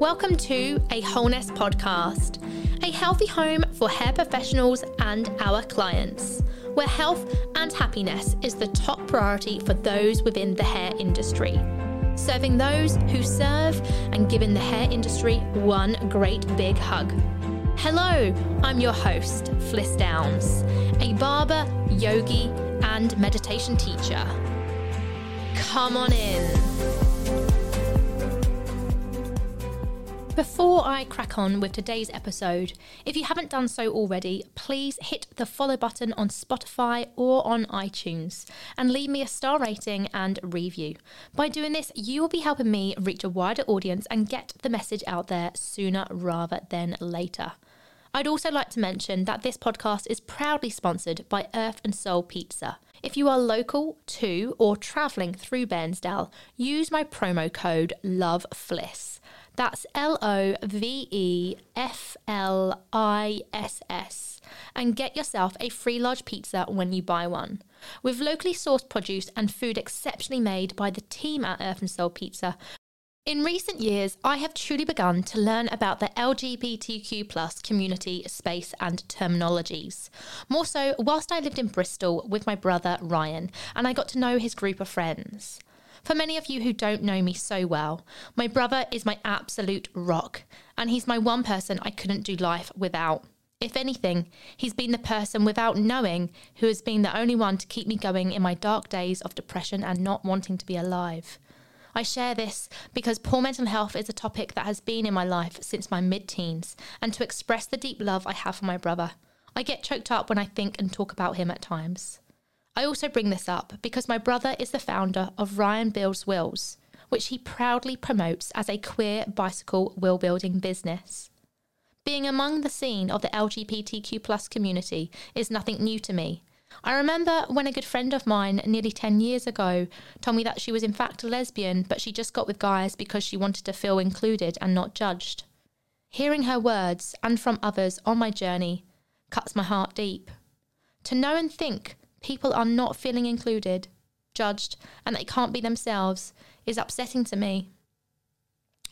Welcome to a Wholeness podcast, a healthy home for hair professionals and our clients, where health and happiness is the top priority for those within the hair industry. Serving those who serve and giving the hair industry one great big hug. Hello, I'm your host, Fliss Downs, a barber, yogi, and meditation teacher. Come on in. Before I crack on with today's episode, if you haven't done so already, please hit the follow button on Spotify or on iTunes and leave me a star rating and review. By doing this, you will be helping me reach a wider audience and get the message out there sooner rather than later. I'd also like to mention that this podcast is proudly sponsored by Earth and Soul Pizza. If you are local to or travelling through Bairnsdale, use my promo code LOVEFLISS. That's L O V E F L I S S. And get yourself a free large pizza when you buy one. With locally sourced produce and food exceptionally made by the team at Earth and Soul Pizza, in recent years, I have truly begun to learn about the LGBTQ plus community space and terminologies. More so, whilst I lived in Bristol with my brother Ryan, and I got to know his group of friends. For many of you who don't know me so well, my brother is my absolute rock, and he's my one person I couldn't do life without. If anything, he's been the person without knowing who has been the only one to keep me going in my dark days of depression and not wanting to be alive. I share this because poor mental health is a topic that has been in my life since my mid teens, and to express the deep love I have for my brother. I get choked up when I think and talk about him at times. I also bring this up because my brother is the founder of Ryan Builds Wheels, which he proudly promotes as a queer bicycle wheel building business. Being among the scene of the LGBTQ plus community is nothing new to me. I remember when a good friend of mine nearly 10 years ago told me that she was in fact a lesbian, but she just got with guys because she wanted to feel included and not judged. Hearing her words and from others on my journey cuts my heart deep. To know and think people are not feeling included, judged, and they can't be themselves is upsetting to me.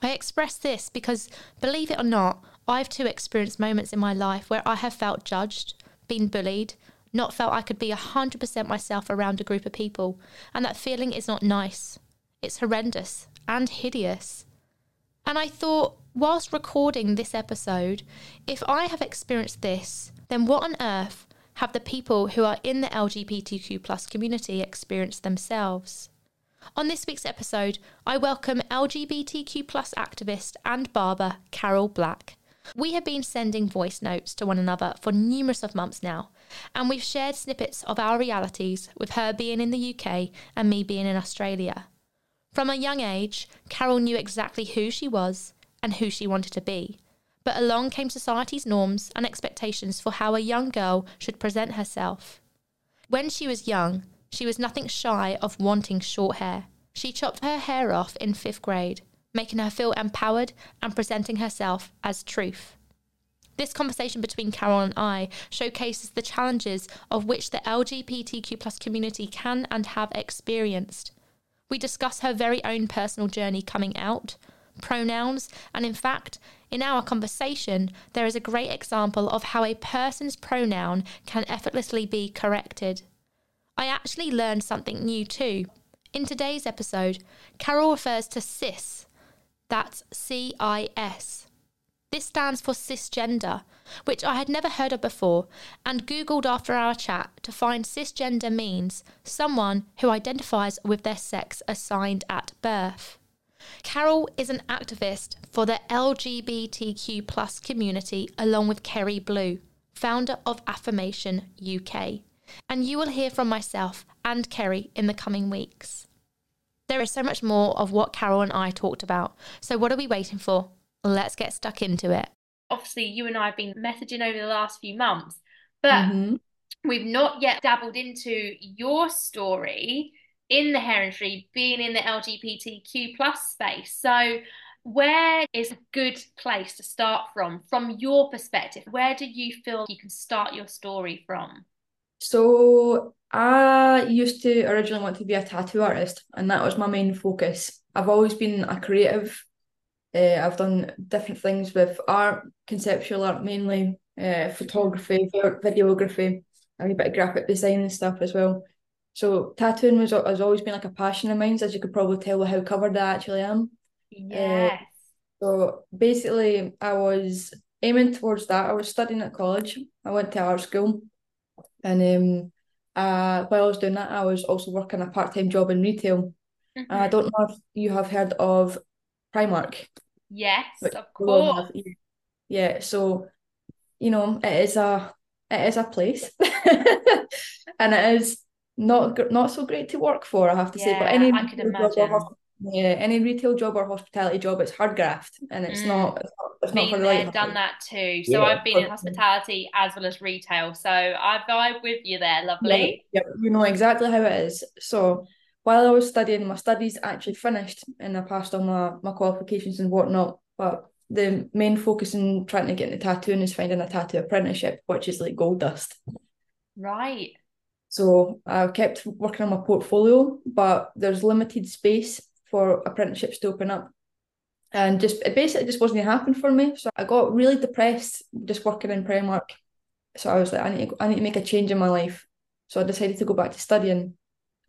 I express this because, believe it or not, I've too experienced moments in my life where I have felt judged, been bullied, not felt I could be 100% myself around a group of people, and that feeling is not nice. It's horrendous and hideous. And I thought, whilst recording this episode, if I have experienced this, then what on earth have the people who are in the LGBTQ plus community experienced themselves. On this week's episode, I welcome LGBTQ plus activist and barber Carol Black. We have been sending voice notes to one another for numerous of months now, and we've shared snippets of our realities with her being in the UK and me being in Australia. From a young age, Carol knew exactly who she was and who she wanted to be, but along came society's norms and expectations for how a young girl should present herself. When she was young, she was nothing shy of wanting short hair. She chopped her hair off in fifth grade, making her feel empowered and presenting herself as truth. This conversation between Carol and I showcases the challenges of which the LGBTQ community can and have experienced. We discuss her very own personal journey coming out, pronouns, and in fact, in our conversation, there is a great example of how a person's pronoun can effortlessly be corrected. I actually learned something new too. In today's episode, Carol refers to cis. That's C I S. This stands for cisgender, which I had never heard of before, and Googled after our chat to find cisgender means someone who identifies with their sex assigned at birth. Carol is an activist for the LGBTQ plus community along with Keri Blue, founder of Affirmation UK. And you will hear from myself and Keri in the coming weeks. There is so much more of what Carol and I talked about. So, what are we waiting for? Let's get stuck into it. Obviously, you and I have been messaging over the last few months, but mm-hmm. we've not yet dabbled into your story in the industry, being in the LGBTQ plus space. So where is a good place to start from from your perspective where do you feel you can start your story from so i used to originally want to be a tattoo artist and that was my main focus i've always been a creative Uh, I've done different things with art, conceptual art mainly, uh, photography, videography, a bit of graphic design and stuff as well. So tattooing was has always been like a passion of mine, as you could probably tell with how covered I actually am. Yes. Uh, so basically, I was aiming towards that. I was studying at college. I went to art school, and um, uh, while I was doing that, I was also working a part time job in retail. Mm-hmm. I don't know if you have heard of Primark. Yes, of course. Yeah, so you know it is a it is a place, and it is not not so great to work for. I have to yeah, say, but any I could imagine. yeah, any retail job or hospitality job, it's hard graft, and it's mm. not. It's not, it's been not there, done that too. So yeah, I've been in hospitality as well as retail. So I vibe with you there, lovely. Yeah, yeah, you know exactly how it is. So while I was studying, my studies actually finished and I passed all my, my qualifications and whatnot. But the main focus in trying to get into tattooing is finding a tattoo apprenticeship, which is like gold dust. Right. So I kept working on my portfolio, but there's limited space for apprenticeships to open up. And just it basically just wasn't happening for me. So I got really depressed just working in Primark. So I was like, I need to, I need to make a change in my life. So I decided to go back to studying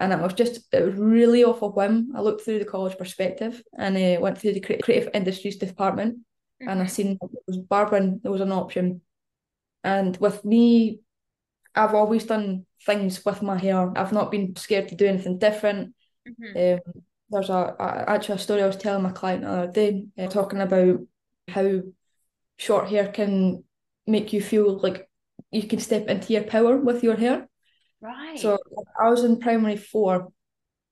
and it was just it was really off a whim. I looked through the college perspective and I uh, went through the creative industries department, mm-hmm. and I mm-hmm. seen it was barbering. There was an option, and with me, I've always done things with my hair. I've not been scared to do anything different. Mm-hmm. Um, there's a, a, actually a story I was telling my client the other day, uh, talking about how short hair can make you feel like you can step into your power with your hair. Right. So I was in primary four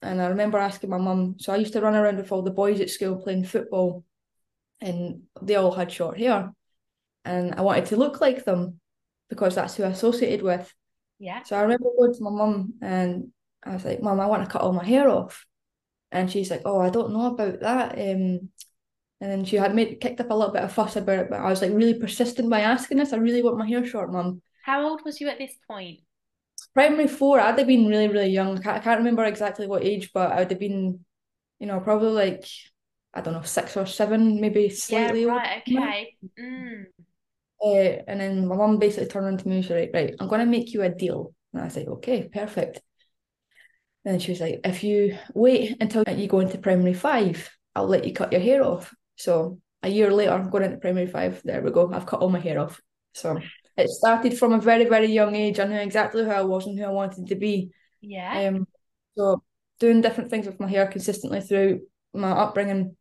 and I remember asking my mum, so I used to run around with all the boys at school playing football and they all had short hair. And I wanted to look like them because that's who I associated with. Yeah. So I remember going to my mum and I was like, Mum, I want to cut all my hair off. And she's like, Oh, I don't know about that. Um, and then she had made kicked up a little bit of fuss about it, but I was like really persistent by asking this. I really want my hair short, Mum. How old was you at this point? primary four, I'd have been really, really young. I can't, I can't remember exactly what age, but I would have been, you know, probably like, I don't know, six or seven, maybe slightly. Yeah, right, okay. Mm. Uh, and then my mum basically turned around to me and she was like, right, I'm going to make you a deal. And I said, okay, perfect. And she was like, if you wait until you go into primary five, I'll let you cut your hair off. So a year later, I'm going into primary five. There we go. I've cut all my hair off. So it started from a very very young age. I knew exactly who I was and who I wanted to be. Yeah. Um. So doing different things with my hair consistently through my upbringing,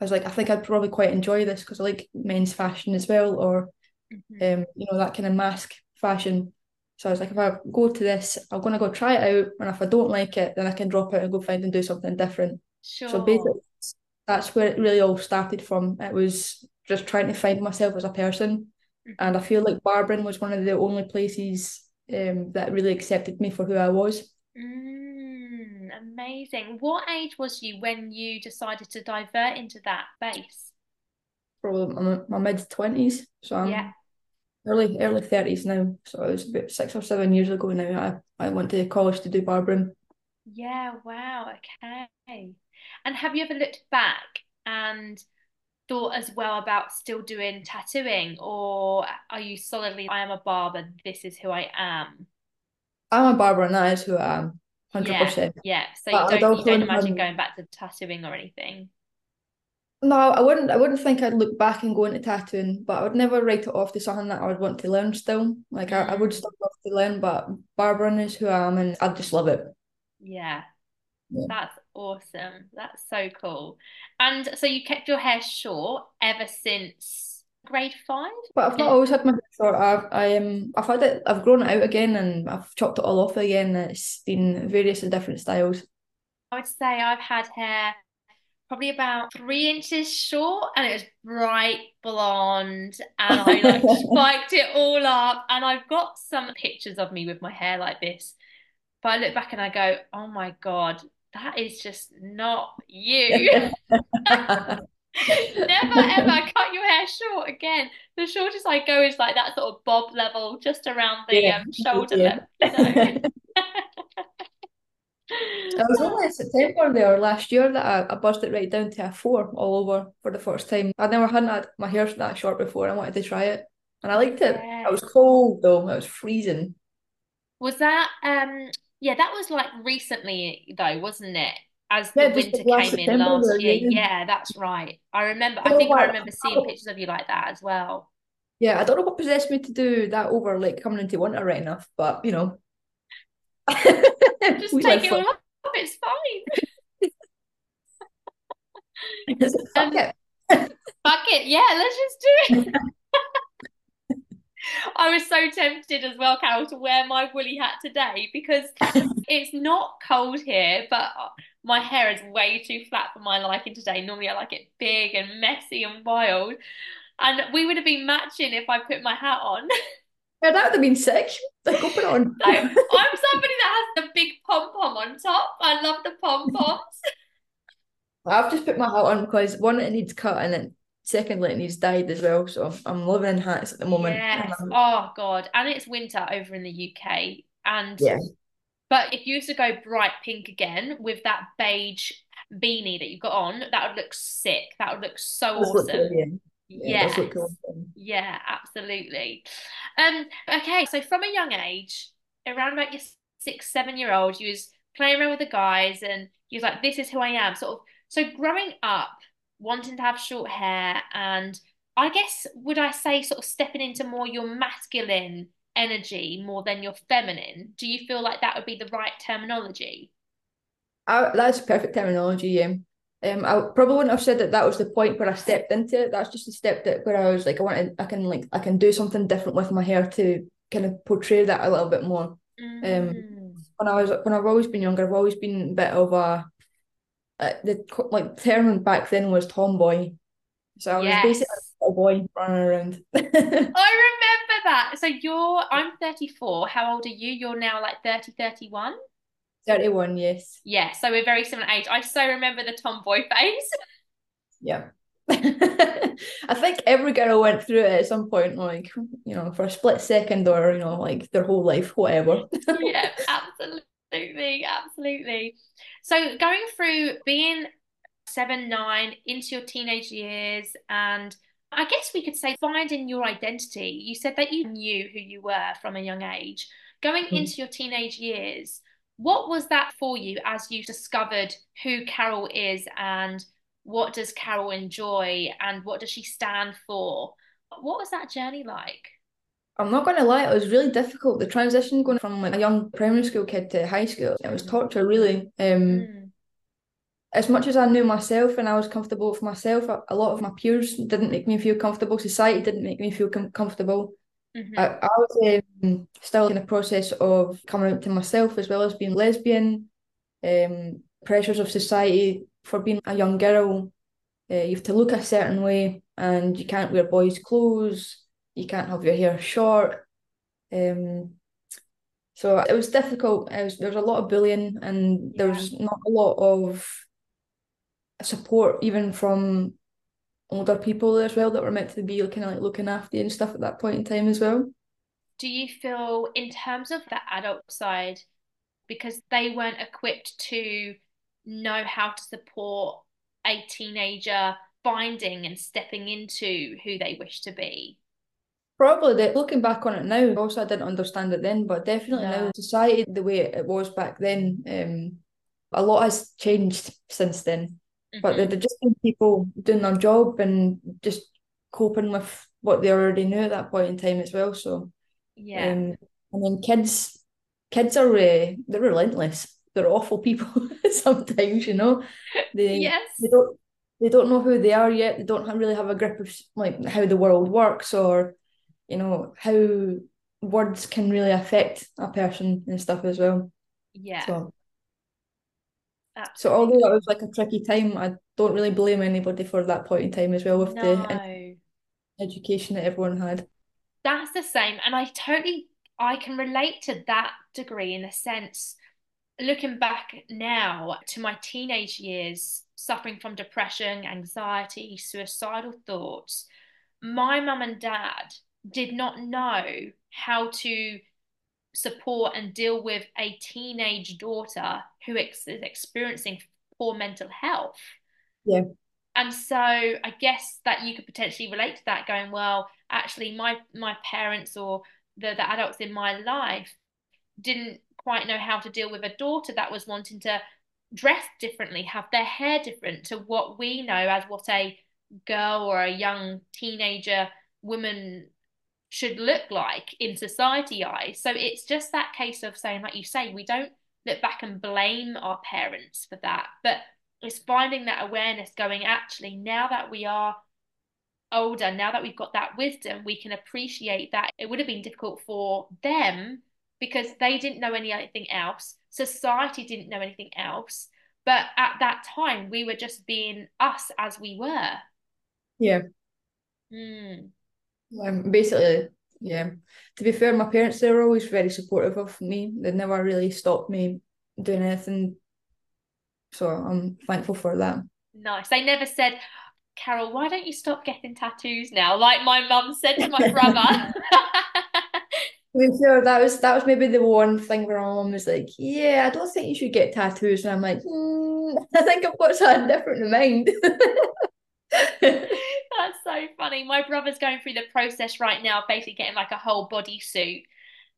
I was like, I think I'd probably quite enjoy this because I like men's fashion as well, or mm-hmm. um, you know, that kind of mask fashion. So I was like, if I go to this, I'm gonna go try it out, and if I don't like it, then I can drop out and go find and do something different. Sure. So basically, that's where it really all started from. It was just trying to find myself as a person and I feel like barbering was one of the only places um, that really accepted me for who I was. Mm, amazing. What age was you when you decided to divert into that base? Probably my, my mid twenties. So I'm yeah. Early early thirties now. So it was about six or seven years ago now. I, I went to college to do barbering. Yeah, wow, okay. And have you ever looked back and thought as well about still doing tattooing or are you solidly I am a barber this is who I am I'm a barber and that is who I am 100% yeah, yeah. so you don't, you don't imagine going back to tattooing or anything no I wouldn't I wouldn't think I'd look back and go into tattooing but I would never write it off to something that I would want to learn still like mm. I, I would mm. still love to learn but barbering is who I am and I just love it yeah yeah. That's awesome. That's so cool. And so you kept your hair short ever since grade five? But I've not always had my hair short. I've I um I've had it I've grown it out again and I've chopped it all off again. It's been various and different styles. I would say I've had hair probably about three inches short and it was bright blonde and I like spiked it all up and I've got some pictures of me with my hair like this. But I look back and I go, oh my God, that is just not you. Never ever cut your hair short again. The shortest I go is like that sort of bob level, just around the yeah. um, shoulder yeah. level. It was only in September there last year that I, I buzzed it right down to a four all over for the first time. I never hadn't had my hair that short before. I wanted to try it, and I liked it. Yeah. It was cold though. It was freezing. Was that um yeah, that was like recently though, wasn't it? As the Yeah, just winter came in last year. yeah. Yeah, that's right. I remember I I think I remember seeing pictures of you like that as well. yeah, I don't know what possessed me to do that over like coming into winter right enough, but you know, Just take it all off, it's fine. fuck Um it. fuck it, yeah, let's just do it. I was so tempted as well, Carol, to wear my woolly hat today because it's not cold here, but my hair is way too flat for my liking today. Normally, I like it big and messy and wild. And we would have been matching if I put my hat on. Yeah, that would have been sick. Like, go put it on. So I'm somebody that has the big pom pom on top. I love the pom poms. I've just put my hat on because one, it needs cut, and then secondly, it needs dyed as well. So I'm living in hats at the moment. Yes. I'm- Oh God. And it's winter over in the UK. And yeah, but if you used to go bright pink again with that beige beanie that you've got on, that would look sick. That would look so look awesome. Yeah. Yeah, Yes. Yeah, absolutely. Um, okay, so from a young age, around about your six, seven year old, you was playing around with the guys and you was like, this is who I am. Sort of so growing up, wanting to have short hair and I guess would I say sort of stepping into more your masculine energy more than your feminine? Do you feel like that would be the right terminology? I, that's perfect terminology. Yeah. Um, I probably wouldn't have said that that was the point where I stepped into it. That's just a step that where I was like, I wanted, I can like, I can do something different with my hair to kind of portray that a little bit more. Um, Mm. when I was when I've always been younger, I've always been a bit of a uh, the like term back then was tomboy. So I was basically a boy running around. I remember that. So you're, I'm 34. How old are you? You're now like 30, 31? 31, yes. Yeah, so we're very similar age. I so remember the tomboy phase. Yeah. I think every girl went through it at some point, like, you know, for a split second or, you know, like their whole life, whatever. Yeah, absolutely, absolutely. So going through being seven, nine into your teenage years, and I guess we could say finding your identity. You said that you knew who you were from a young age. Going Mm. into your teenage years, what was that for you as you discovered who Carol is and what does Carol enjoy and what does she stand for? What was that journey like? I'm not going to lie, it was really difficult. The transition going from like a young primary school kid to high school, it was torture, really. Um, Mm, as much as I knew myself and I was comfortable with myself, a, lot of my peers didn't make me feel comfortable. Society didn't make me feel com comfortable. Mhm. I, I was um, still in the process of coming out to myself as well as being lesbian. Um, pressures of society for being a young girl. Uh, you have to look a certain way, and you can't wear boys' clothes. You can't have your hair short. Um, so it was difficult. It was, there was a lot of bullying, and there was not a lot of support even from older people as well that were meant to be kind of like looking after you and stuff at that point in time as well. Do you feel, in terms of the adult side, because they weren't equipped to know how to support a teenager finding and stepping into who they wish to be? Probably that looking back on it now, also I didn't understand it then, but definitely Yeah. now society the way it was back then, um, a lot has changed since then. But Mhm. they're just been people doing their job and just coping with what they already knew at that point in time as well. So Yeah. um, and then kids, kids are uh, they're relentless. They're awful people sometimes, you know. They Yes. they don't they don't know who they are yet. They don't really have a grip of like how the world works or you know how words can really affect a person and stuff as well. Yeah. So so although it was like a tricky time, I don't really blame anybody for that point in time as well with the education that everyone had. That's the same. And I totally, I can relate to that degree in a sense. Looking back now to my teenage years, suffering from depression, anxiety, suicidal thoughts, my mum and dad did not know how to support and deal with a teenage daughter who is experiencing poor mental health. Yeah. And so I guess that you could potentially relate to that going, well, actually my my parents or the, the adults in my life didn't quite know how to deal with a daughter that was wanting to dress differently, have their hair different to what we know as what a girl or a young teenager woman should look like in society eyes. So it's just that case of saying, like you say, we don't look back and blame our parents for that, but it's finding that awareness going, actually, now that we are older, now that we've got that wisdom, we can appreciate that it would have been difficult for them because they didn't know anything else. Society didn't know anything else. But at that time, we were just being us as we were. Yeah. Mm. Um, basically, yeah. To be fair, my parents they were always very supportive of me. They never really stopped me doing anything. So I'm thankful for that. Nice. They never said, Carol, why don't you stop getting tattoos now? Like my mum said to my brother. Be fair, that was that was maybe the one thing where my mum was like, "Yeah, I don't think you should get tattoos," and I'm like, mm, "I think I've got something different in mind." That's so funny. My brother's going through the process right now, basically getting like a whole body suit.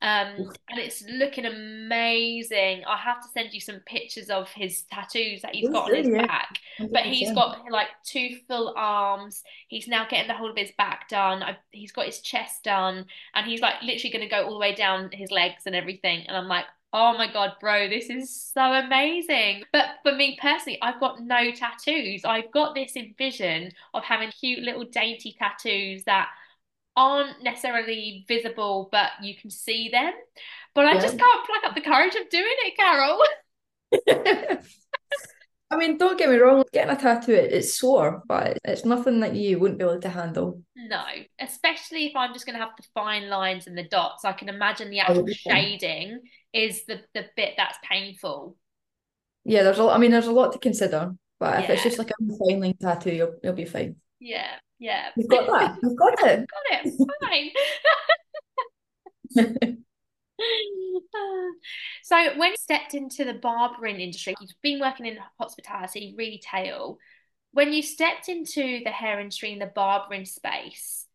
Um, and it's looking amazing. I have to send you some pictures of his tattoos that he's got on his back. But he's got like two full arms. He's now getting the whole of his back done. I, he's got his chest done, and he's like literally going to go all the way down his legs and everything. And I'm like, oh my god, bro, this is so amazing. But for me personally, I've got no tattoos. I've got this vision of having cute little dainty tattoos that aren't necessarily visible, but you can see them. But I Yeah. just can't pluck up the courage of doing it, Carol. I mean, don't get me wrong, getting a tattoo it's sore, but it's nothing that you wouldn't be able to handle. No, especially if I'm just going to have the fine lines and the dots. I can imagine the actual shading is the the bit that's painful. Yeah, there's a, I mean, there's a lot to consider, but if it's just like a fine line tattoo, you'll you'll be fine. Yeah, yeah. You've got that. You've got it. I've got it. Fine. So when you stepped into the barbering industry, you've been working in hospitality, retail. When you stepped into the hair industry and the barbering space,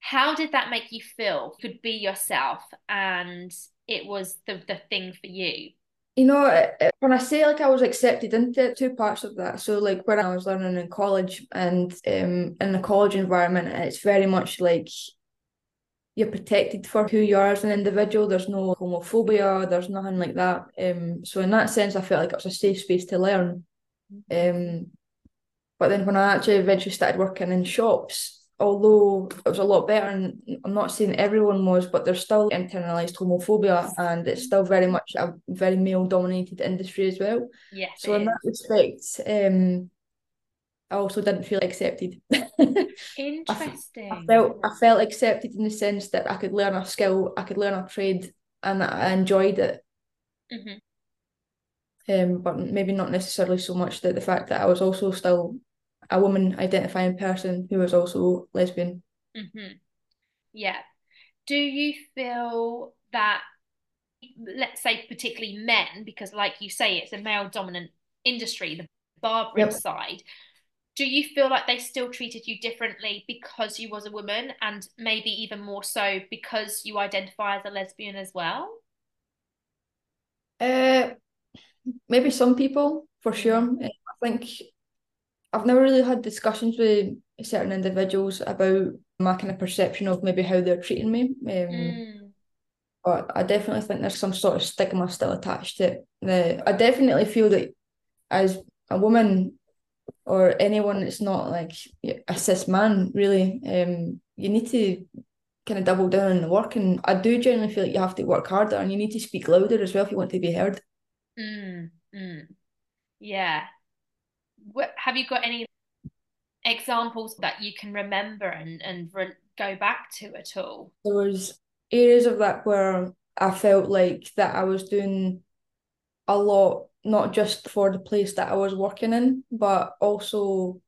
how did that make you feel? You could be yourself and it was the, the thing for you. You know, when I say like I was accepted into two parts of that. So like when I was learning in college and um in the college environment, it's very much like you're protected for who you are as an individual. There's no homophobia, there's nothing like that. Um, so in that sense, I felt like it was a safe space to learn. Um, but then when I actually eventually started working in shops, although it was a lot better, and I'm not saying everyone was, but there's still internalized homophobia, and it's still very much a very male-dominated industry as well. Yes, So in that respect, um, I also didn't feel accepted. Interesting. I felt I felt accepted in the sense that I could learn a skill, I could learn a trade, and I enjoyed it. Mhm. Um, but maybe not necessarily so much that the fact that I was also still a woman identifying person who was also lesbian. Mhm. Yeah. Do you feel that, let's say, particularly men, because like you say, it's a male dominant industry, the barbering Yep. side, do you feel like they still treated you differently because you was a woman and maybe even more so because you identify as a lesbian as well? Uh, maybe some people for sure. Mm. Uh, I think I've never really had discussions with certain individuals about my kind of perception of maybe how they're treating me. Um, Mm. but I definitely think there's some sort of stigma still attached to it. The, I definitely feel that as a woman or anyone that's not like a cis man, really, um, you need to kind of double down on the work. And I do generally feel like you have to work harder and you need to speak louder as well if you want to be heard. Mm. Mm. Yeah. What, have you got any examples that you can remember and, and re go back to at all? There was areas of that where I felt like that I was doing a lot, not just for the place that I was working in, but also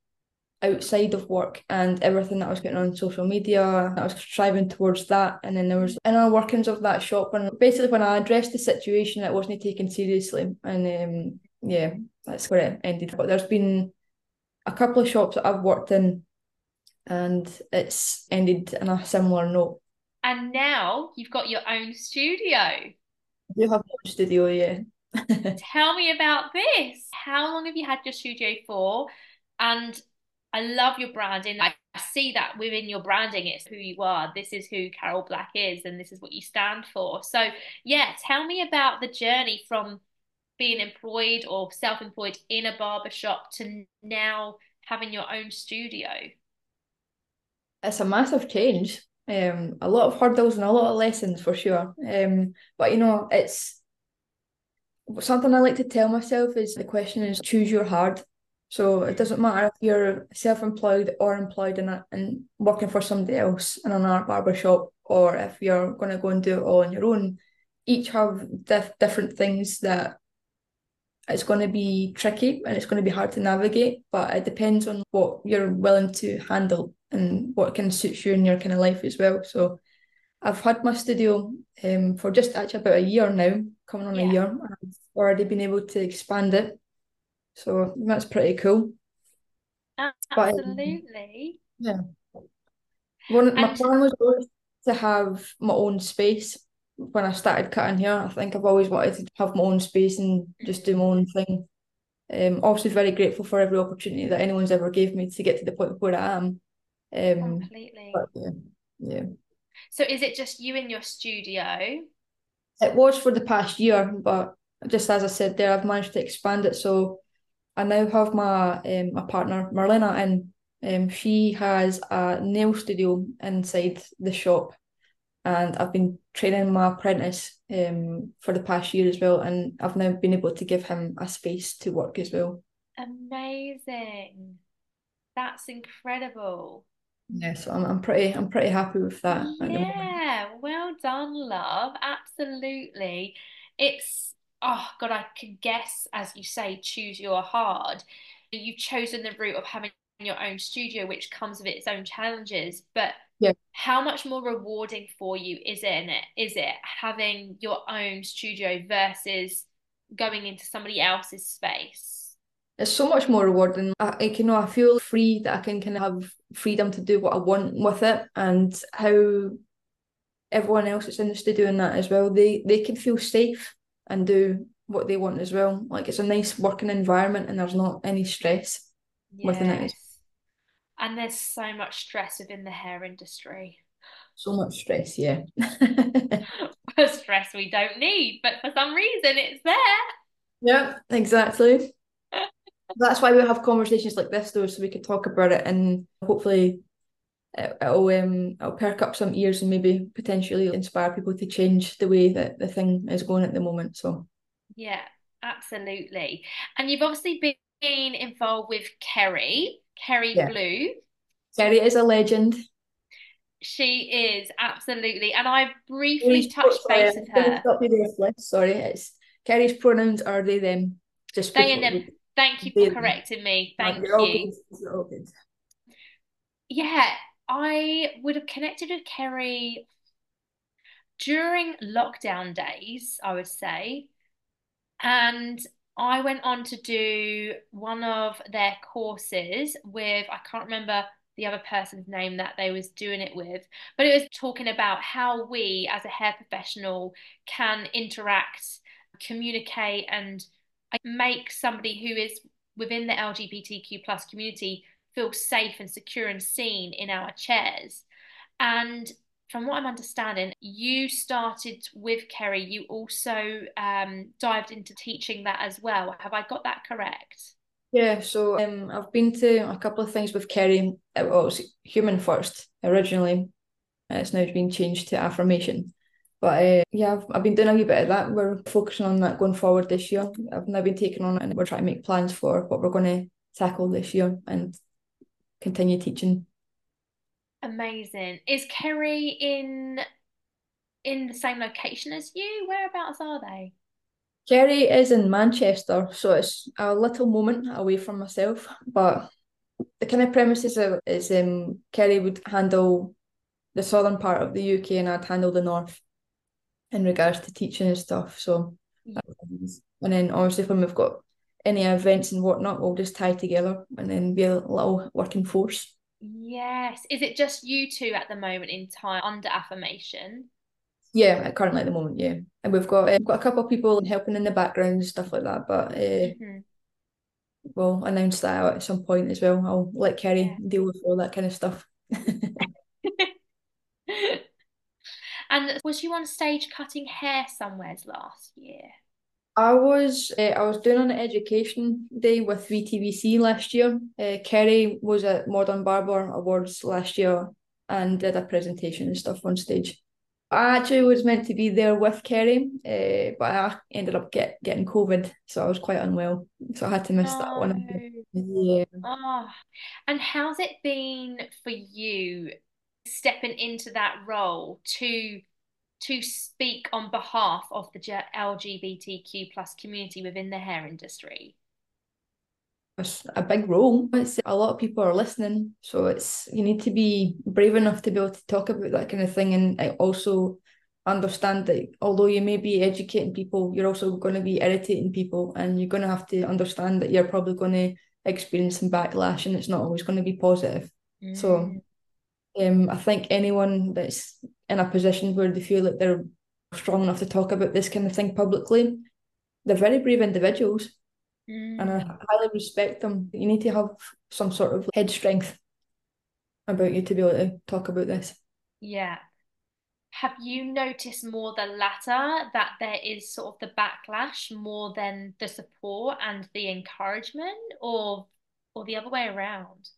outside of work and everything that I was getting on social media. I was striving towards that. And then there was inner workings of that shop. And basically, when I addressed the situation, it wasn't taken seriously. And um, yeah, that's where it ended. But there's been a couple of shops that I've worked in and it's ended in a similar note. And now you've got your own studio. I do have my own studio, yeah. Tell me about this. How long have you had your studio for? And I love your branding. I see that within your branding, it's who you are. This is who Carol Black is, and this is what you stand for. So, yeah, tell me about the journey from being employed or self employed in a barbershop to now having your own studio. It's a massive change. Um, a lot of hurdles and a lot of lessons for sure. Um, but you know, it's something I like to tell myself is the question is choose your hard. So it mm-hmm. doesn't matter if you're self-employed or employed in it and working for somebody else in an art barber shop, or if you're going to go and do it all on your own. Each have dif- different things that it's going to be tricky and it's going to be hard to navigate. But it depends on what you're willing to handle and what kind of suits you in your kind of life as well. So I've had my studio um, for just actually about a year now, coming on yeah. a year. I've already been able to expand it. So that's pretty cool. Absolutely. But, um, yeah. One, my plan was always to have my own space when I started cutting here. I think I've always wanted to have my own space and just do my own thing. Um, obviously very grateful for every opportunity that anyone's ever gave me to get to the point where I am. Um, Completely. But yeah, yeah. So is it just you in your studio? It was for the past year, but just as I said there, I've managed to expand it. So I now have my um, my partner Marlena, and um, she has a nail studio inside the shop, and I've been training my apprentice um for the past year as well, and I've now been able to give him a space to work as well. Amazing, that's incredible. Yeah, so I'm, I'm pretty I'm pretty happy with that. Yeah, well done, love. Absolutely. It's oh god, I can guess as you say, choose your hard. You've chosen the route of having your own studio, which comes with its own challenges. But yeah. how much more rewarding for you is it? Is it having your own studio versus going into somebody else's space? It's so much more rewarding. I, you know I feel free that I can kind of have freedom to do what I want with it, and how everyone else that's in the studio and that as well. They they can feel safe and do what they want as well. Like it's a nice working environment, and there's not any stress yes. within it. And there's so much stress within the hair industry. So much stress, yeah. stress we don't need, but for some reason it's there. Yeah, exactly that's why we have conversations like this though so we can talk about it and hopefully it'll um it'll perk up some ears and maybe potentially inspire people to change the way that the thing is going at the moment so. Yeah absolutely. And you've obviously been involved with keri keri yeah. blue. Keri is a legend. She is absolutely. And i briefly touched base with her. Stop you there, sorry. It's keri's pronouns are they them. Just they and them Thank you for correcting me. Thank you. Yeah, I would have connected with Keri during lockdown days, I would say. And I went on to do one of their courses with, I can't remember the other person's name that they was doing it with, but it was talking about how we as a hair professional can interact, communicate and make somebody who is within the LGBTQ plus community feel safe and secure and seen in our chairs. And from what I'm understanding, you started with Keri. You also um, dived into teaching that as well. Have I got that correct? Yeah, so um, I've been to a couple of things with Keri. It was human first originally. It's now been changed to affirmation. But uh, yeah, I've, I've been doing a wee bit of that. We're focusing on that going forward this year. I've now been taking on it and we're trying to make plans for what we're going to tackle this year and continue teaching. Amazing. Is Keri in in the same location as you? Whereabouts are they? Keri is in Manchester, so it's a little moment away from myself, but the kind of premises of is um Keri would handle the southern part of the UK and I'd handle the north in regards to teaching and stuff. So and then obviously when we've got any events and whatnot, we'll just tie together and then be a little working force. Yes. Is it just you two at the moment in time under affirmation? Yeah, currently at the moment, yeah. And we've got uh, got a couple of people helping in the background and stuff like that, but uh, mm-hmm. we'll announce that out at some point as well. I'll let Keri yeah. deal with all that kind of stuff. and was you on stage cutting hair somewheres last year? I was uh, I was doing an education day with VTCT last year. Uh, Keri was at Modern Barber Awards last year and did a presentation and stuff on stage. I actually was meant to be there with Keri, uh, but I ended up get, getting COVID, so I was quite unwell, so I had to miss that one. Yeah. Oh, and how's it been for you stepping into that role to to speak on behalf of the LGBTQ plus community within the hair industry? It's a big role. It's, a lot of people are listening, so it's you need to be brave enough to be able to talk about that kind of thing, and I also understand that although you may be educating people, you're also going to be irritating people, and you're going to have to understand that you're probably going to experience some backlash, and it's not always going to be positive. Mm. So, um, I think anyone that's in a position where they feel like they're strong enough to talk about this kind of thing publicly, they're very brave individuals. Mm. And I highly respect them. You need to have some sort of head strength about you to be able to talk about this. Yeah. Have you noticed more the latter, that there is sort of the backlash more than the support and the encouragement, or or the other way around?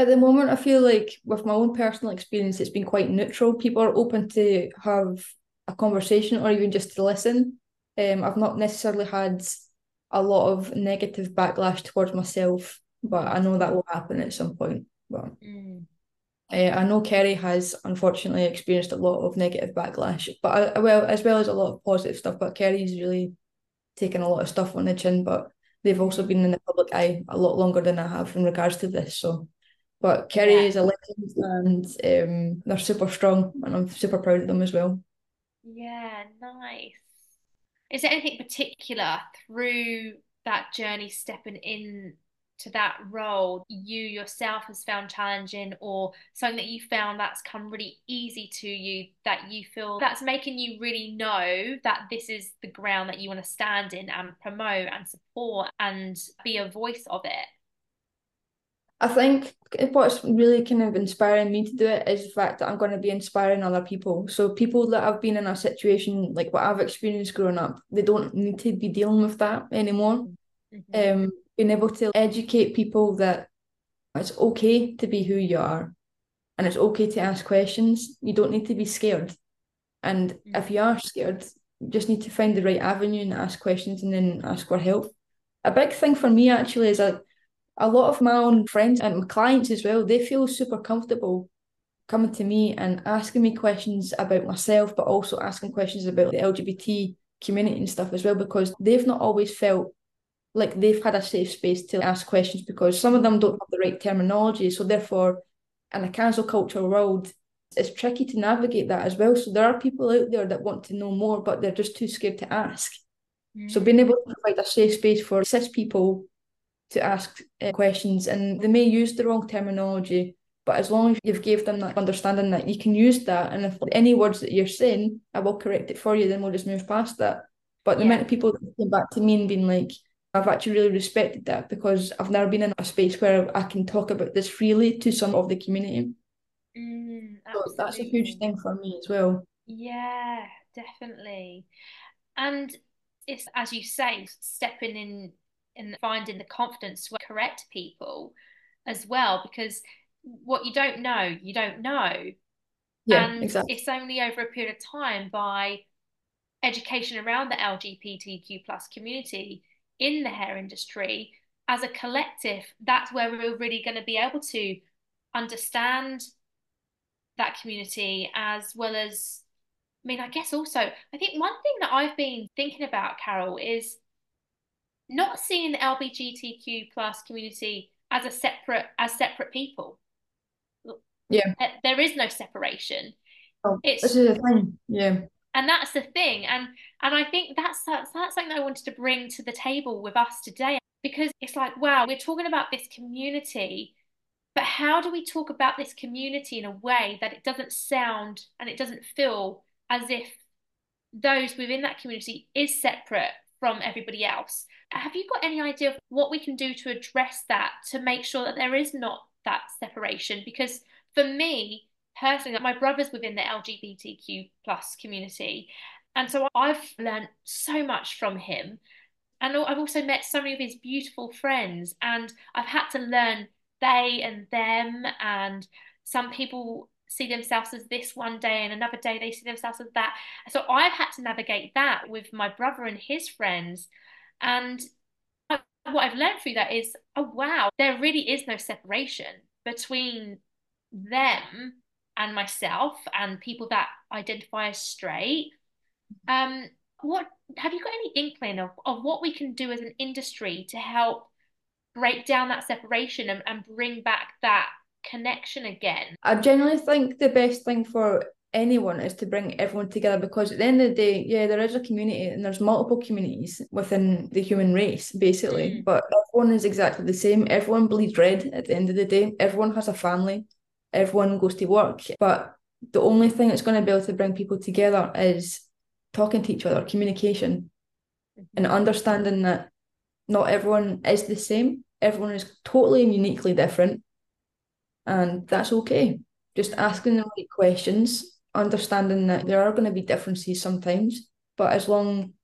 At the moment, I feel like with my own personal experience, it's been quite neutral. People are open to have a conversation or even just to listen. Um, I've not necessarily had a lot of negative backlash towards myself, but I know that will happen at some point. But mm. uh, I know Keri has unfortunately experienced a lot of negative backlash, but I, well as well as a lot of positive stuff. But Keri's really taken a lot of stuff on the chin, but they've also been in the public eye a lot longer than I have in regards to this. So but Keri yeah. is a legend and um, they're super strong and I'm super proud of them as well. Yeah, nice. Is there anything particular through that journey stepping in to that role you yourself has found challenging or something that you found that's come really easy to you that you feel that's making you really know that this is the ground that you want to stand in and promote and support and be a voice of it I think what's really kind of inspiring me to do it is the fact that I'm going to be inspiring other people. So people that have been in a situation like what I've experienced growing up, they don't need to be dealing with that anymore. Mm-hmm. Um, being able to educate people that it's okay to be who you are, and it's okay to ask questions. You don't need to be scared, and mm-hmm. if you are scared, you just need to find the right avenue and ask questions, and then ask for help. A big thing for me actually is that a lot of my own friends and my clients as well, they feel super comfortable coming to me and asking me questions about myself, but also asking questions about the LGBT community and stuff as well, because they've not always felt like they've had a safe space to ask questions because some of them don't have the right terminology. So therefore, in a cancel culture world, it's tricky to navigate that as well. So there are people out there that want to know more, but they're just too scared to ask. Mm. So being able to provide a safe space for cis people to ask uh, questions and they may use the wrong terminology but as long as you've gave them that understanding that you can use that and if any words that you're saying I will correct it for you then we'll just move past that. But the yeah. amount of people that came back to me and been like I've actually really respected that because I've never been in a space where I can talk about this freely to some of the community. Mm, so that's a huge thing for me as well. Yeah definitely. And it's as you say stepping in in finding the confidence to correct people as well because what you don't know you don't know yeah, and exactly. it's only over a period of time by education around the lgbtq plus community in the hair industry as a collective that's where we're really going to be able to understand that community as well as I mean, I guess also, I think one thing that I've been thinking about, Carol, is not seeing the LGBTQ plus community as a separate as separate people. Yeah. Uh, there is no separation. Oh, it's this is a thing. Yeah. And that's the thing. And and I think that's that's, that's something I wanted to bring to the table with us today because it's like, wow, we're talking about this community, but how do we talk about this community in a way that it doesn't sound and it doesn't feel as if those within that community is separate from everybody else? Have you got any idea of what we can do to address that to make sure that there is not that separation? Because for me, personally, my brother's within the LGBTQ plus community. And so I've learned so much from him. And I've also met so many of his beautiful friends, and I've had to learn they and them. And some people see themselves as this one day, and another day they see themselves as that. So I've had to navigate that with my brother and his friends. And what I've learned through that is, oh, wow, there really is no separation between them and myself and people that identify as straight. Um, what have you got any inkling of, of what we can do as an industry to help break down that separation and, and bring back that connection again? I generally think the best thing for anyone is to bring everyone together because at the end of the day, yeah, there is a community and there's multiple communities within the human race, basically. Mm. But everyone is exactly the same. Everyone bleeds red at the end of the day. Everyone has a family everyone goes to work. But the only thing that's going to be able to bring people together is talking to each other, communication, and understanding that not everyone is the same. Everyone is totally and uniquely different. And that's okay. Just asking the right questions, understanding that there are going to be differences sometimes, but as long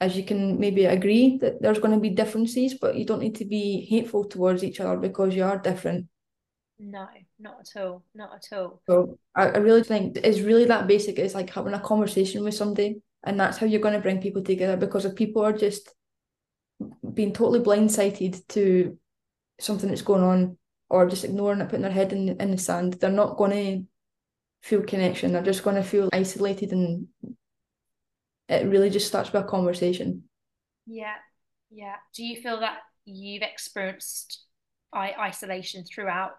as you can maybe agree that there's going to be differences, but you don't need to be hateful towards each other because you are different. No, not at all. Not at all. So I, I really think it's really that basic. It's like having a conversation with somebody, and that's how you're going to bring people together. Because if people are just being totally blindsided to something that's going on, or just ignoring it, putting their head in in the sand, they're not going to feel connection. They're just going to feel isolated, and it really just starts with a conversation. Yeah, yeah. Do you feel that you've experienced isolation throughout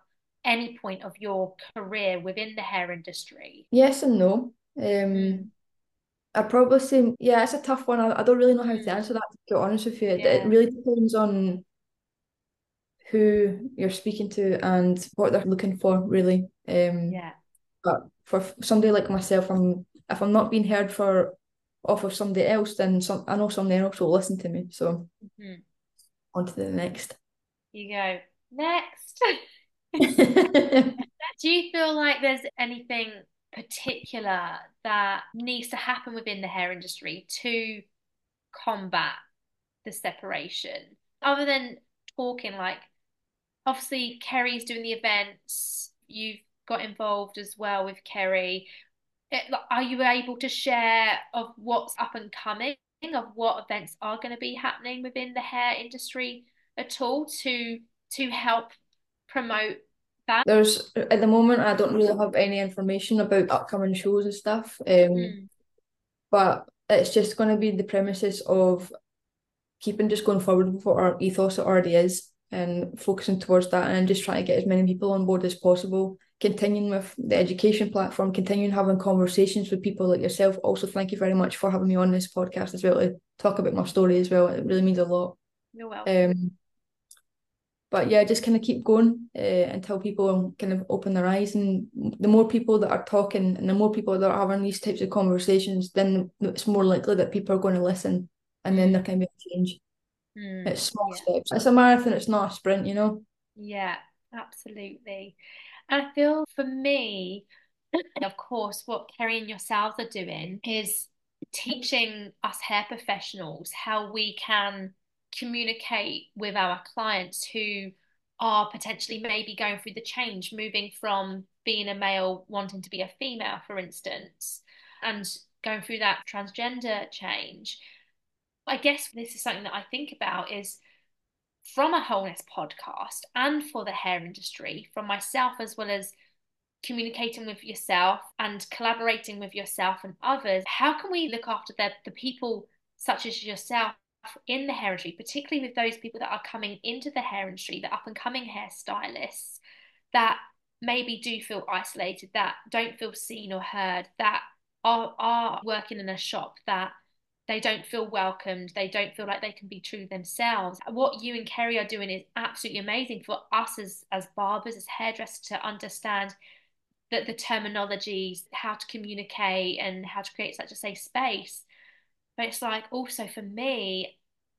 any point of your career within the hair industry? Yes and no. Um, mm. I probably say, yeah, it's a tough one. I, I don't really know how to mm. answer that, to be honest with you. It, yeah. it really depends on who you're speaking to and what they're looking for, really. Um, yeah. But for somebody like myself, I'm if I'm not being heard for off of somebody else, then some I know somebody else will listen to me. So mm-hmm. on to the next. You go next. Do you feel like there's anything particular that needs to happen within the hair industry to combat the separation other than talking like obviously Keri's doing the events you've got involved as well with Keri it, are you able to share of what's up and coming of what events are going to be happening within the hair industry at all to to help promote that? There's at the moment I don't really have any information about upcoming shows and stuff. Um, mm. but it's just going to be the premises of keeping just going forward with what our ethos already is and focusing towards that and just trying to get as many people on board as possible continuing with the education platform continuing having conversations with people like yourself also thank you very much for having me on this podcast as well to talk about my story as well it really means a lot you're welcome um, but yeah, just kind of keep going uh, until people kind of open their eyes. And the more people that are talking and the more people that are having these types of conversations, then it's more likely that people are going to listen and then there can be a change. Mm, it's small yeah. steps. It's a marathon, it's not a sprint, you know? Yeah, absolutely. And I feel for me, of course, what Keri and yourselves are doing is teaching us hair professionals how we can communicate with our clients who are potentially maybe going through the change, moving from being a male wanting to be a female, for instance, and going through that transgender change. I guess this is something that I think about is from a wholeness podcast and for the hair industry, from myself as well as communicating with yourself and collaborating with yourself and others, how can we look after the, the people such as yourself in the hair industry, particularly with those people that are coming into the hair industry, the up and coming hairstylists that maybe do feel isolated, that don't feel seen or heard, that are, are working in a shop that they don't feel welcomed, they don't feel like they can be true themselves. What you and Keri are doing is absolutely amazing for us as, as barbers, as hairdressers to understand that the terminologies, how to communicate and how to create such a safe space. But it's like also for me,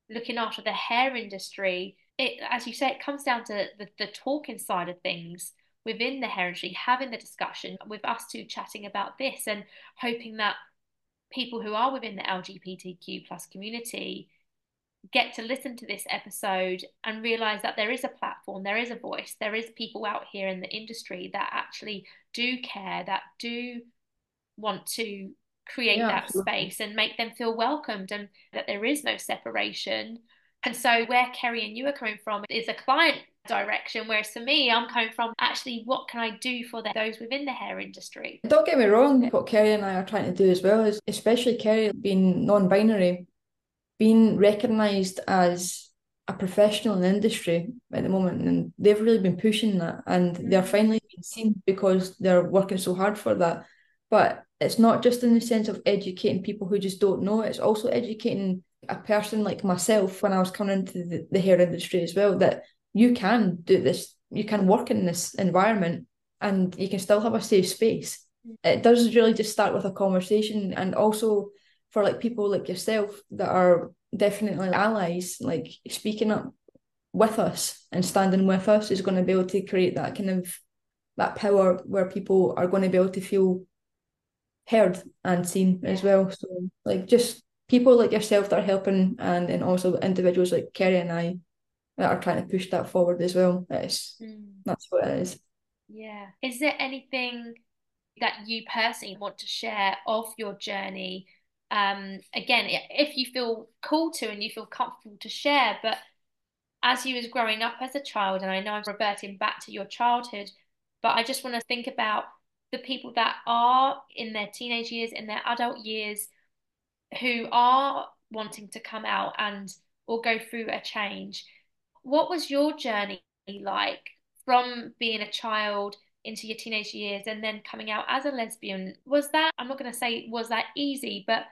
looking after the hair industry, it as you say, it comes down to the, the talking side of things within the hair industry, having the discussion with us two chatting about this and hoping that people who are within the LGBTQ plus community get to listen to this episode and realize that there is a platform, there is a voice, there is people out here in the industry that actually do care, that do want to create yeah, that absolutely. space and make them feel welcomed and that there is no separation. And so where Keri and you are coming from is a client direction, whereas for me, I'm coming from actually what can I do for the, those within the hair industry? Don't get me wrong, what Keri and I are trying to do as well is, especially Keri being non-binary, being recognised as a professional in the industry at the moment, and they've really been pushing that, and they're mm. finally being seen because they're working so hard for that. But it's not just in the sense of educating people who just don't know; it's also educating a person like myself when I was coming into the, the hair industry as well that you can do this, you can work in this environment, and you can still have a safe space. It does really just start with a conversation, and also for like people like yourself that are definitely allies, like speaking up with us and standing with us is going to be able to create that kind of that power where people are going to be able to feel heard and seen as well. So like just people like yourself that are helping and then also individuals like Keri and I that are trying to push that forward as well. It's, mm. That's what it is. Yeah. Is there anything that you personally want to share of your journey um, again, if you feel called to and you feel comfortable to share, but as you was growing up as a child, and I know I'm reverting back to your childhood, but I just want to think about the people that are in their teenage years, in their adult years, who are wanting to come out and or go through a change. What was your journey like from being a child into your teenage years and then coming out as a lesbian? Was that, I'm not going to say was that easy, but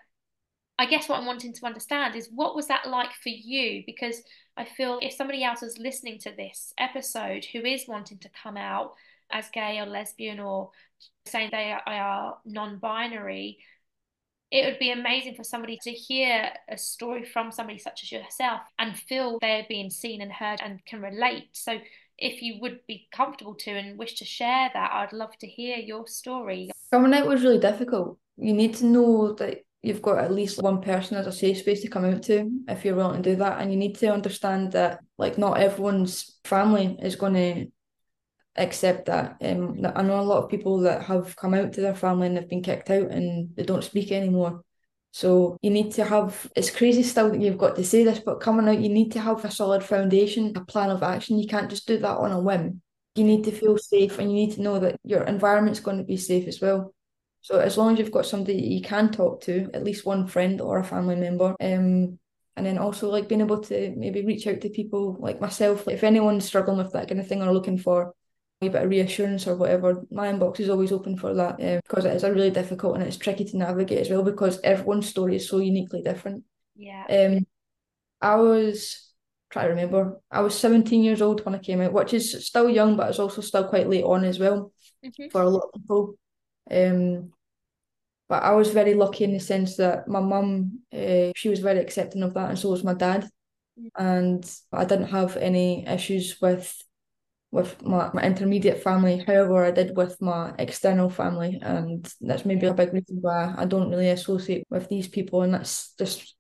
I guess what I'm wanting to understand is what was that like for you? Because I feel if somebody else is listening to this episode who is wanting to come out as gay or lesbian or saying they are, non binary, it would be amazing for somebody to hear a story from somebody such as yourself and feel they're being seen and heard and can relate. So, if you would be comfortable to and wish to share that, I'd love to hear your story. Coming out was really difficult. You need to know that you've got at least one person as a safe space to come out to if you're willing to do that and you need to understand that like not everyone's family is going to accept that. Um i know a lot of people that have come out to their family and they've been kicked out and they don't speak anymore. So you need to have it's crazy still that you've got to say this but coming out you need to have a solid foundation a plan of action. You can't just do that on a whim. You need to feel safe and you need to know that your environment's going to be safe as well. So as long as you've got somebody you can talk to, at least one friend or a family member, um, and then also like being able to maybe reach out to people like myself. Like if anyone's struggling with that kind of thing or looking for a bit of reassurance or whatever, my inbox is always open for that um, because it is a really difficult and it's tricky to navigate as well because everyone's story is so uniquely different. Yeah. Um, I was try to remember. I was 17 years old when I came out, which is still young, but it's also still quite late on as well mm-hmm. for a lot of people. Um, but I was very lucky in the sense that my mum, uh, she was very accepting of that, and so was my dad. Mm. And I didn't have any issues with with my, my intermediate family. However, I did with my external family, and that's maybe a big reason why I don't really associate with these people. And that's just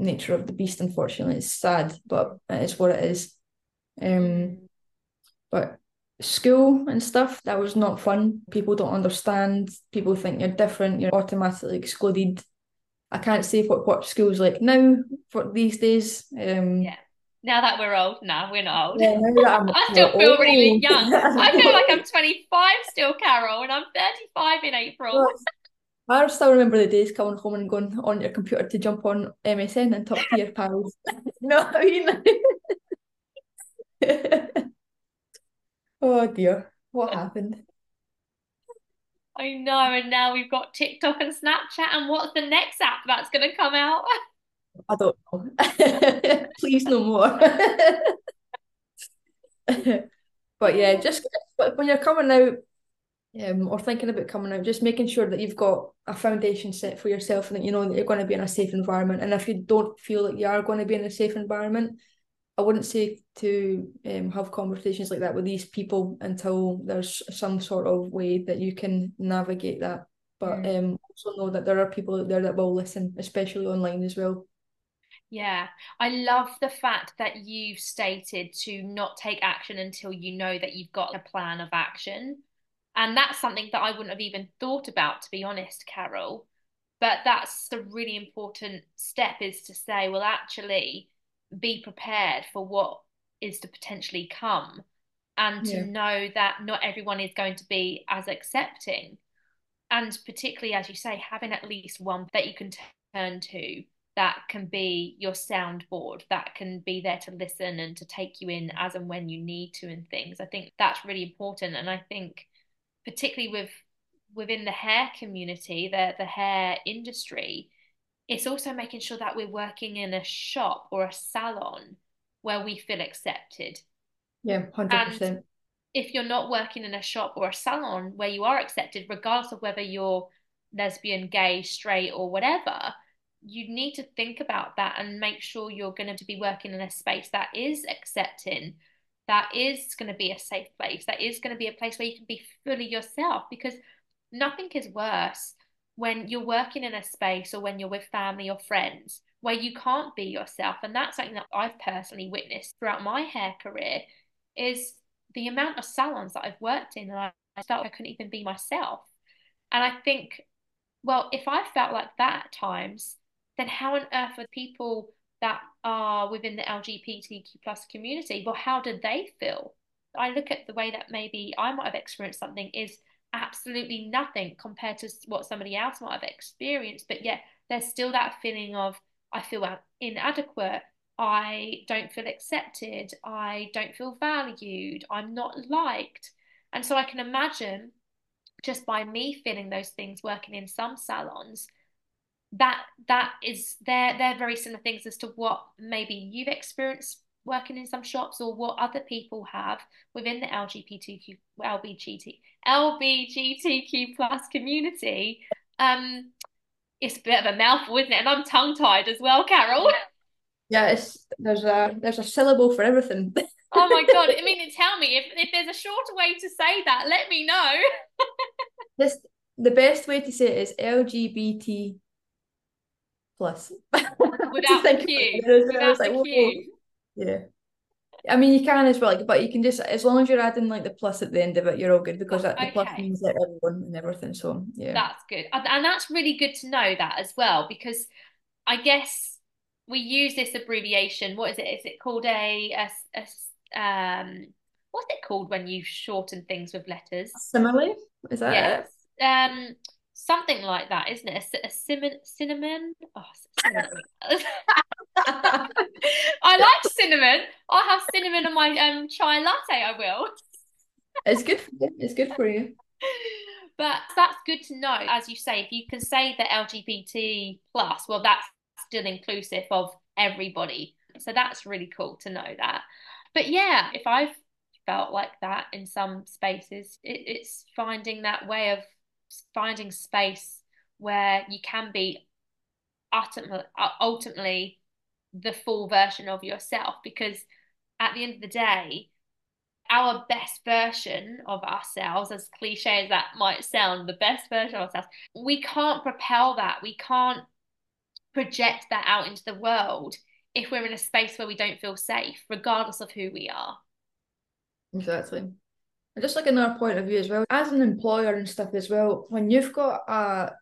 nature of the beast. Unfortunately, it's sad, but it's what it is. Um, but school and stuff that was not fun people don't understand people think you're different you're automatically excluded i can't say what what school's like now for these days um yeah now that we're old no we're not old yeah, i still feel old. really young i feel like i'm 25 still carol and i'm 35 in april I still remember the days coming home and going on your computer to jump on MSN and talk to your pals. you know what I mean? oh dear, what happened? I know, and now we've got TikTok and Snapchat, and what's the next app that's going to come out? I don't know. Please, no more. but yeah, just when you're coming out um, or thinking about coming out, just making sure that you've got a foundation set for yourself and that you know that you're going to be in a safe environment. And if you don't feel like you are going to be in a safe environment, I wouldn't say to um, have conversations like that with these people until there's some sort of way that you can navigate that. But mm. um, also know that there are people out there that will listen, especially online as well. Yeah, I love the fact that you've stated to not take action until you know that you've got a plan of action. And that's something that I wouldn't have even thought about, to be honest, Carol. But that's the really important step is to say, well, actually, be prepared for what is to potentially come and to know that not everyone is going to be as accepting. And particularly, as you say, having at least one that you can turn to that can be your soundboard that can be there to listen and to take you in as and when you need to and things. I think that's really important. And i think particularly with within the hair community the the hair industry it's also making sure that we're working in a shop or a salon where we feel accepted. Yeah 100% and if you're not working in a shop or a salon where you are accepted regardless of whether you're lesbian gay straight or whatever you need to think about that and make sure you're going to be working in a space that is accepting that is going to be a safe place that is going to be a place where you can be fully yourself because nothing is worse when you're working in a space or when you're with family or friends where you can't be yourself. And that's something that I've personally witnessed throughout my hair career is the amount of salons that I've worked in and I felt I couldn't even be myself. And I think well if I felt like that at times then how on earth are people that are within the LGBTQ plus community, well, how do they feel? I look at the way that maybe I might have experienced something is absolutely nothing compared to what somebody else might have experienced, but yet there's still that feeling of I feel inadequate, I don't feel accepted, I don't feel valued, I'm not liked. And so I can imagine just by me feeling those things working in some salons, that that is they're they're very similar things as to what maybe you've experienced working in some shops or what other people have within the LGBTQ LBGT LBGTQ plus community. Um, it's a bit of a mouthful, isn't it? And I'm tongue tied as well, Carol. Yeah, it's there's a there's a syllable for everything. oh my god! I mean, tell me if if there's a shorter way to say that, let me know. this the best way to say it is LGBT plus. Without the Q. Without the like. Yeah. I mean, you can as well, like, but you can just as long as you're adding like the plus at the end of it, you're all good because that, the plus means that everyone and everything. So yeah, that's good, and that's really good to know that as well because I guess we use this abbreviation. What is it? Is it called a, a, a um? What's it called when you shorten things with letters? Simile. Is that yes. It? Um, something like that, isn't it? A, a cinnamon, cinnamon. Oh, cinnamon. I like cinnamon. I'll have cinnamon on my um chai latte. I will. It's good for you. It's good for you. But that's good to know. As you say, if you can say the LGBT plus, well, that's still inclusive of everybody. So that's really cool to know that. But yeah, if I've felt like that in some spaces, it, it's finding that way of finding space where you can be ultimately, the full version of yourself because at the end of the day our best version of ourselves as cliche as that might sound the best version of ourselves we can't propel that. We can't project that out into the world if we're in a space where we don't feel safe regardless of who we are. Exactly just like another point of view as well, as an employer and stuff as well, when you've got a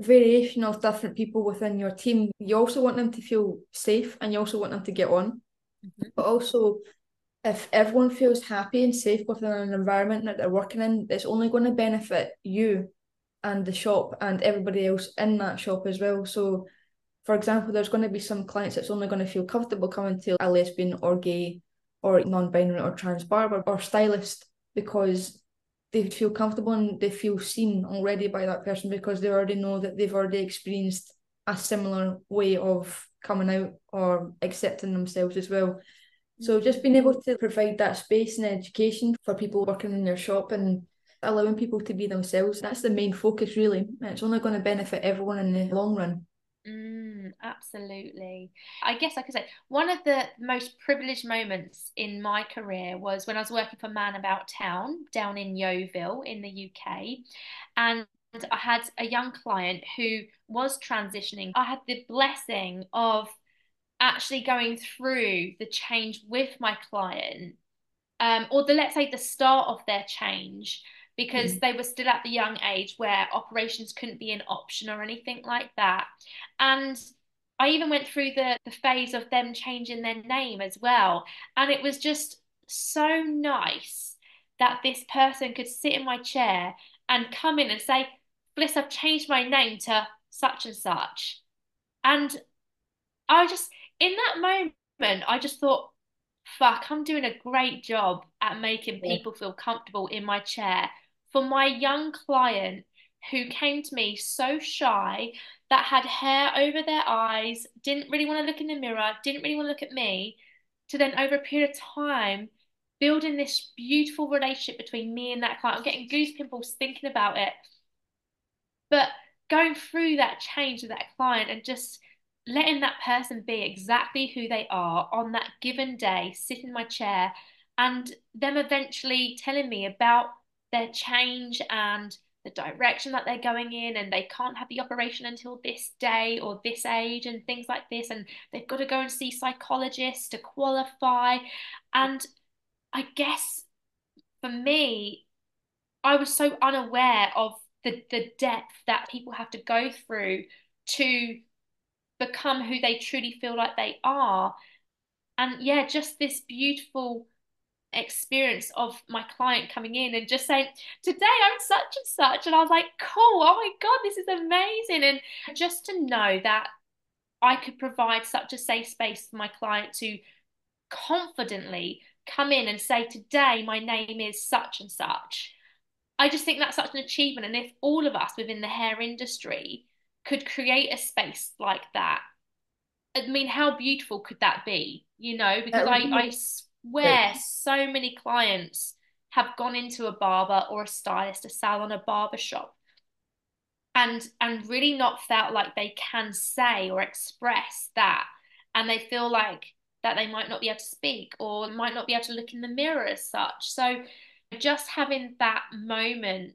variation of different people within your team, you also want them to feel safe and you also want them to get on. Mm-hmm. But also, if everyone feels happy and safe within an environment that they're working in, it's only going to benefit you and the shop and everybody else in that shop as well. So, for example, there's going to be some clients that's only going to feel comfortable coming to a lesbian or gay or non-binary or trans barber or stylist because they feel comfortable and they feel seen already by that person because they already know that they've already experienced a similar way of coming out or accepting themselves as well. So just being able to provide that space and education for people working in your shop and allowing people to be themselves, that's the main focus really. It's only going to benefit everyone in the long run. Mm, absolutely. I guess I could say one of the most privileged moments in my career was when I was working for Man About Town down in Yeovil in the UK. And I had a young client who was transitioning. I had the blessing of actually going through the change with my client, um, or the let's say the start of their change because mm. they were still at the young age where operations couldn't be an option or anything like that. And I even went through the, the phase of them changing their name as well. And it was just so nice that this person could sit in my chair and come in and say, Fliss, I've changed my name to such and such. And I just, in that moment, I just thought, fuck, I'm doing a great job at making people feel comfortable in my chair for my young client who came to me so shy that had hair over their eyes, didn't really want to look in the mirror, didn't really want to look at me, to then over a period of time building this beautiful relationship between me and that client. I'm getting goose pimples thinking about it. But going through that change with that client and just letting that person be exactly who they are on that given day, sit in my chair, and them eventually telling me about their change and the direction that they're going in and they can't have the operation until this day or this age and things like this. And they've got to go and see psychologists to qualify. And i guess for me i was so unaware of the the depth that people have to go through to become who they truly feel like they are. And yeah just this beautiful experience of my client coming in and just saying, Today I'm such and such. And I was like, Cool, oh my God, this is amazing. And just to know that I could provide such a safe space for my client to confidently come in and say, Today my name is such and such. I just think that's such an achievement. And if all of us within the hair industry could create a space like that, I mean, how beautiful could that be? You know, because I, I where so many clients have gone into a barber or a stylist, a salon, a barber shop, and and really not felt like they can say or express that, and they feel like that they might not be able to speak or might not be able to look in the mirror as such. So just having that moment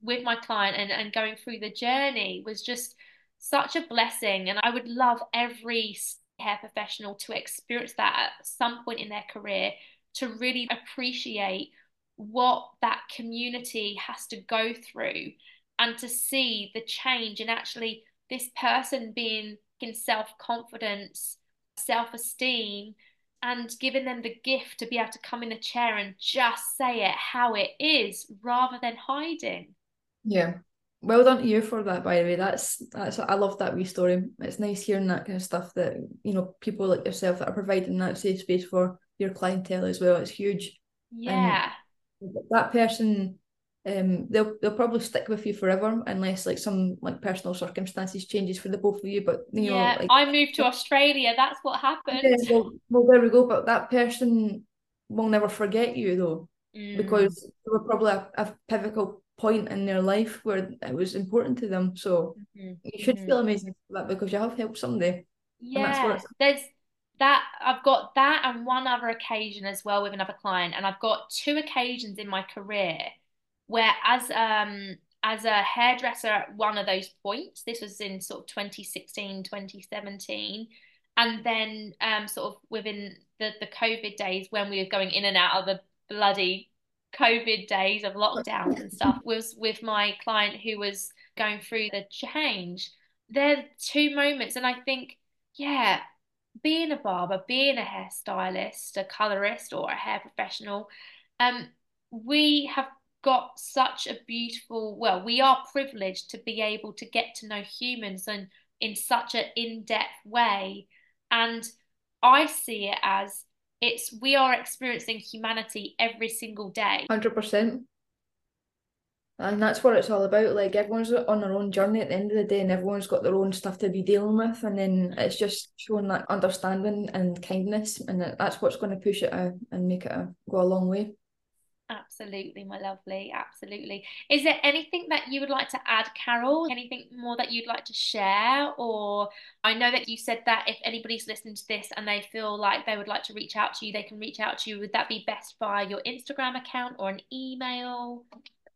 with my client and, and going through the journey was just such a blessing. And I would love every hair professional to experience that at some point in their career to really appreciate what that community has to go through and to see the change and actually this person being in self confidence, self esteem, and giving them the gift to be able to come in a chair and just say it how it is rather than hiding. Yeah, well done to you for that by the way. That's that's i love that wee story. It's nice hearing that kind of stuff that you know people like yourself that are providing that safe space for your clientele as well. It's huge. Yeah. and that person um they'll they'll probably stick with you forever unless like some like personal circumstances changes for the both of you. But you know yeah like, i moved to australia. That's what happened. Yeah, well, well there we go. But that person will never forget you though mm. because you were probably a, a pivotal point in their life where it was important to them. So mm-hmm. you should mm-hmm. feel amazing for that because you have helped somebody. Yeah, there's that I've got that and one other occasion as well with another client, and I've got two occasions in my career where as um as a hairdresser at one of those points, this was in sort of 2016, 2017, and then um sort of within the the COVID days when we were going in and out of the bloody COVID days of lockdowns and stuff was with my client who was going through the change. They're two moments, and I think, yeah, being a barber, being a hairstylist, a colorist, or a hair professional, um, we have got such a beautiful, well, we are privileged to be able to get to know humans and in such an in-depth way. And I see it as it's we are experiencing humanity every single day. Hundred percent. And that's what it's all about. Like everyone's on their own journey at the end of the day, and everyone's got their own stuff to be dealing with. And then it's just showing that understanding and kindness, and that's what's going to push it out and make it go a long way. Absolutely, my lovely. Absolutely. Is there anything that you would like to add, Carol? Anything more that you'd like to share? Or I know that you said that if anybody's listening to this and they feel like they would like to reach out to you, they can reach out to you. Would that be best via your Instagram account or an email?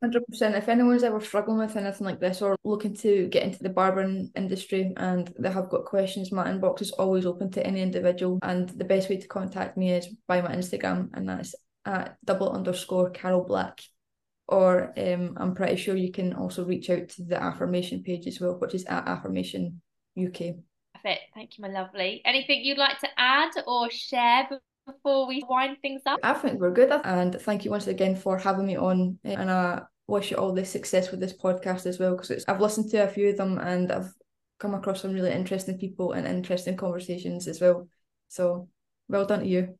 Hundred percent. If anyone's ever struggling with anything like this or looking to get into the barbering industry and they have got questions, my inbox is always open to any individual. And the best way to contact me is by my Instagram, and that's at double underscore Carol Black. Or um, I'm pretty sure you can also reach out to the affirmation page as well, which is at affirmation UK. Perfect. Thank you, my lovely. Anything you'd like to add or share before we wind things up? I think we're good. And thank you once again for having me on. And I wish you all the success with this podcast as well, because I've listened to a few of them and I've come across some really interesting people and interesting conversations as well. So well done to you.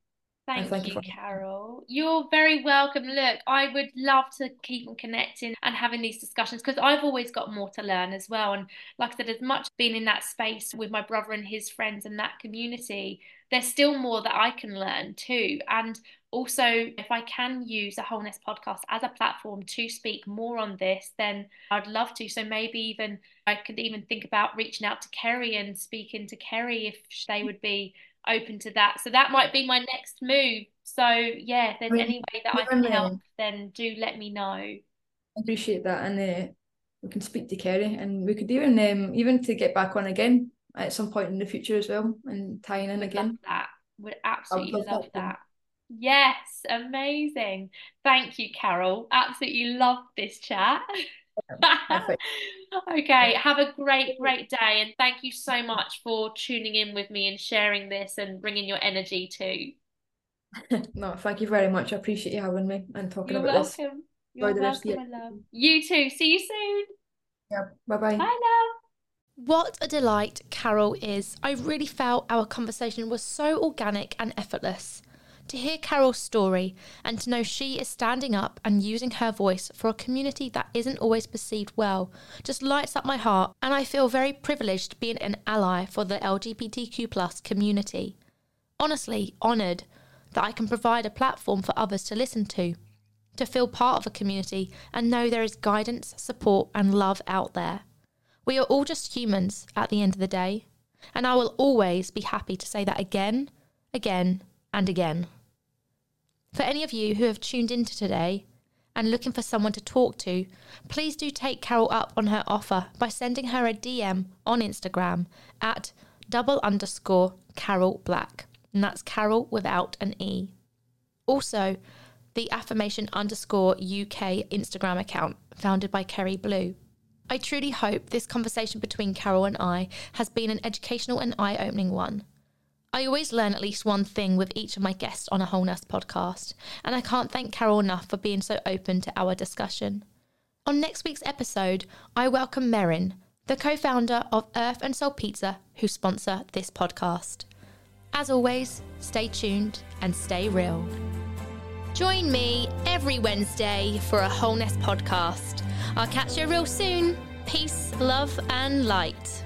Thank, thank you, you Carol. You're very welcome. Look, I would love to keep on connecting and having these discussions because I've always got more to learn as well. And like I said, as much being in that space with my brother and his friends and that community, there's still more that I can learn too. And also, if I can use a Wholeness podcast as a platform to speak more on this, then I'd love to. So maybe even I could even think about reaching out to Keri and speaking to Keri if they mm. would be open to that. So that might be my next move. So yeah, if there's any way that I can help, then do let me know. I appreciate that, and uh, we can speak to Keri, and we could even um, even to get back on again at some point in the future as well, and tying in again. that would absolutely love, love that. that. Yes, amazing. Thank you, Carol. Absolutely love this chat. okay, have a great, great day. And thank you so much for tuning in with me and sharing this and bringing your energy too. no, thank you very much. I appreciate you having me and talking You're about welcome. this. You're welcome, my love. You too. See you soon. Yeah. Bye-bye. Bye, love. What a delight Carol is. I really felt our conversation was so organic and effortless. To hear Carol's story and to know she is standing up and using her voice for a community that isn't always perceived well just lights up my heart, and I feel very privileged being an ally for the LGBTQ community. Honestly, honoured that I can provide a platform for others to listen to, to feel part of a community and know there is guidance, support, and love out there. We are all just humans at the end of the day, and I will always be happy to say that again, again, and again. For any of you who have tuned into today and looking for someone to talk to, please do take Carol up on her offer by sending her a DM on Instagram at double underscore Carol Black. And that's Carol without an E. Also, the affirmation underscore UK Instagram account founded by Keri Blue. I truly hope this conversation between Carol and I has been an educational and eye opening one. I always learn at least one thing with each of my guests on a Wholeness podcast, and I can't thank Carol enough for being so open to our discussion. On next week's episode, I welcome Merrin, the co founder of Earth and Soul Pizza, who sponsor this podcast. As always, stay tuned and stay real. Join me every Wednesday for a Wholeness podcast. I'll catch you real soon. Peace, love, and light.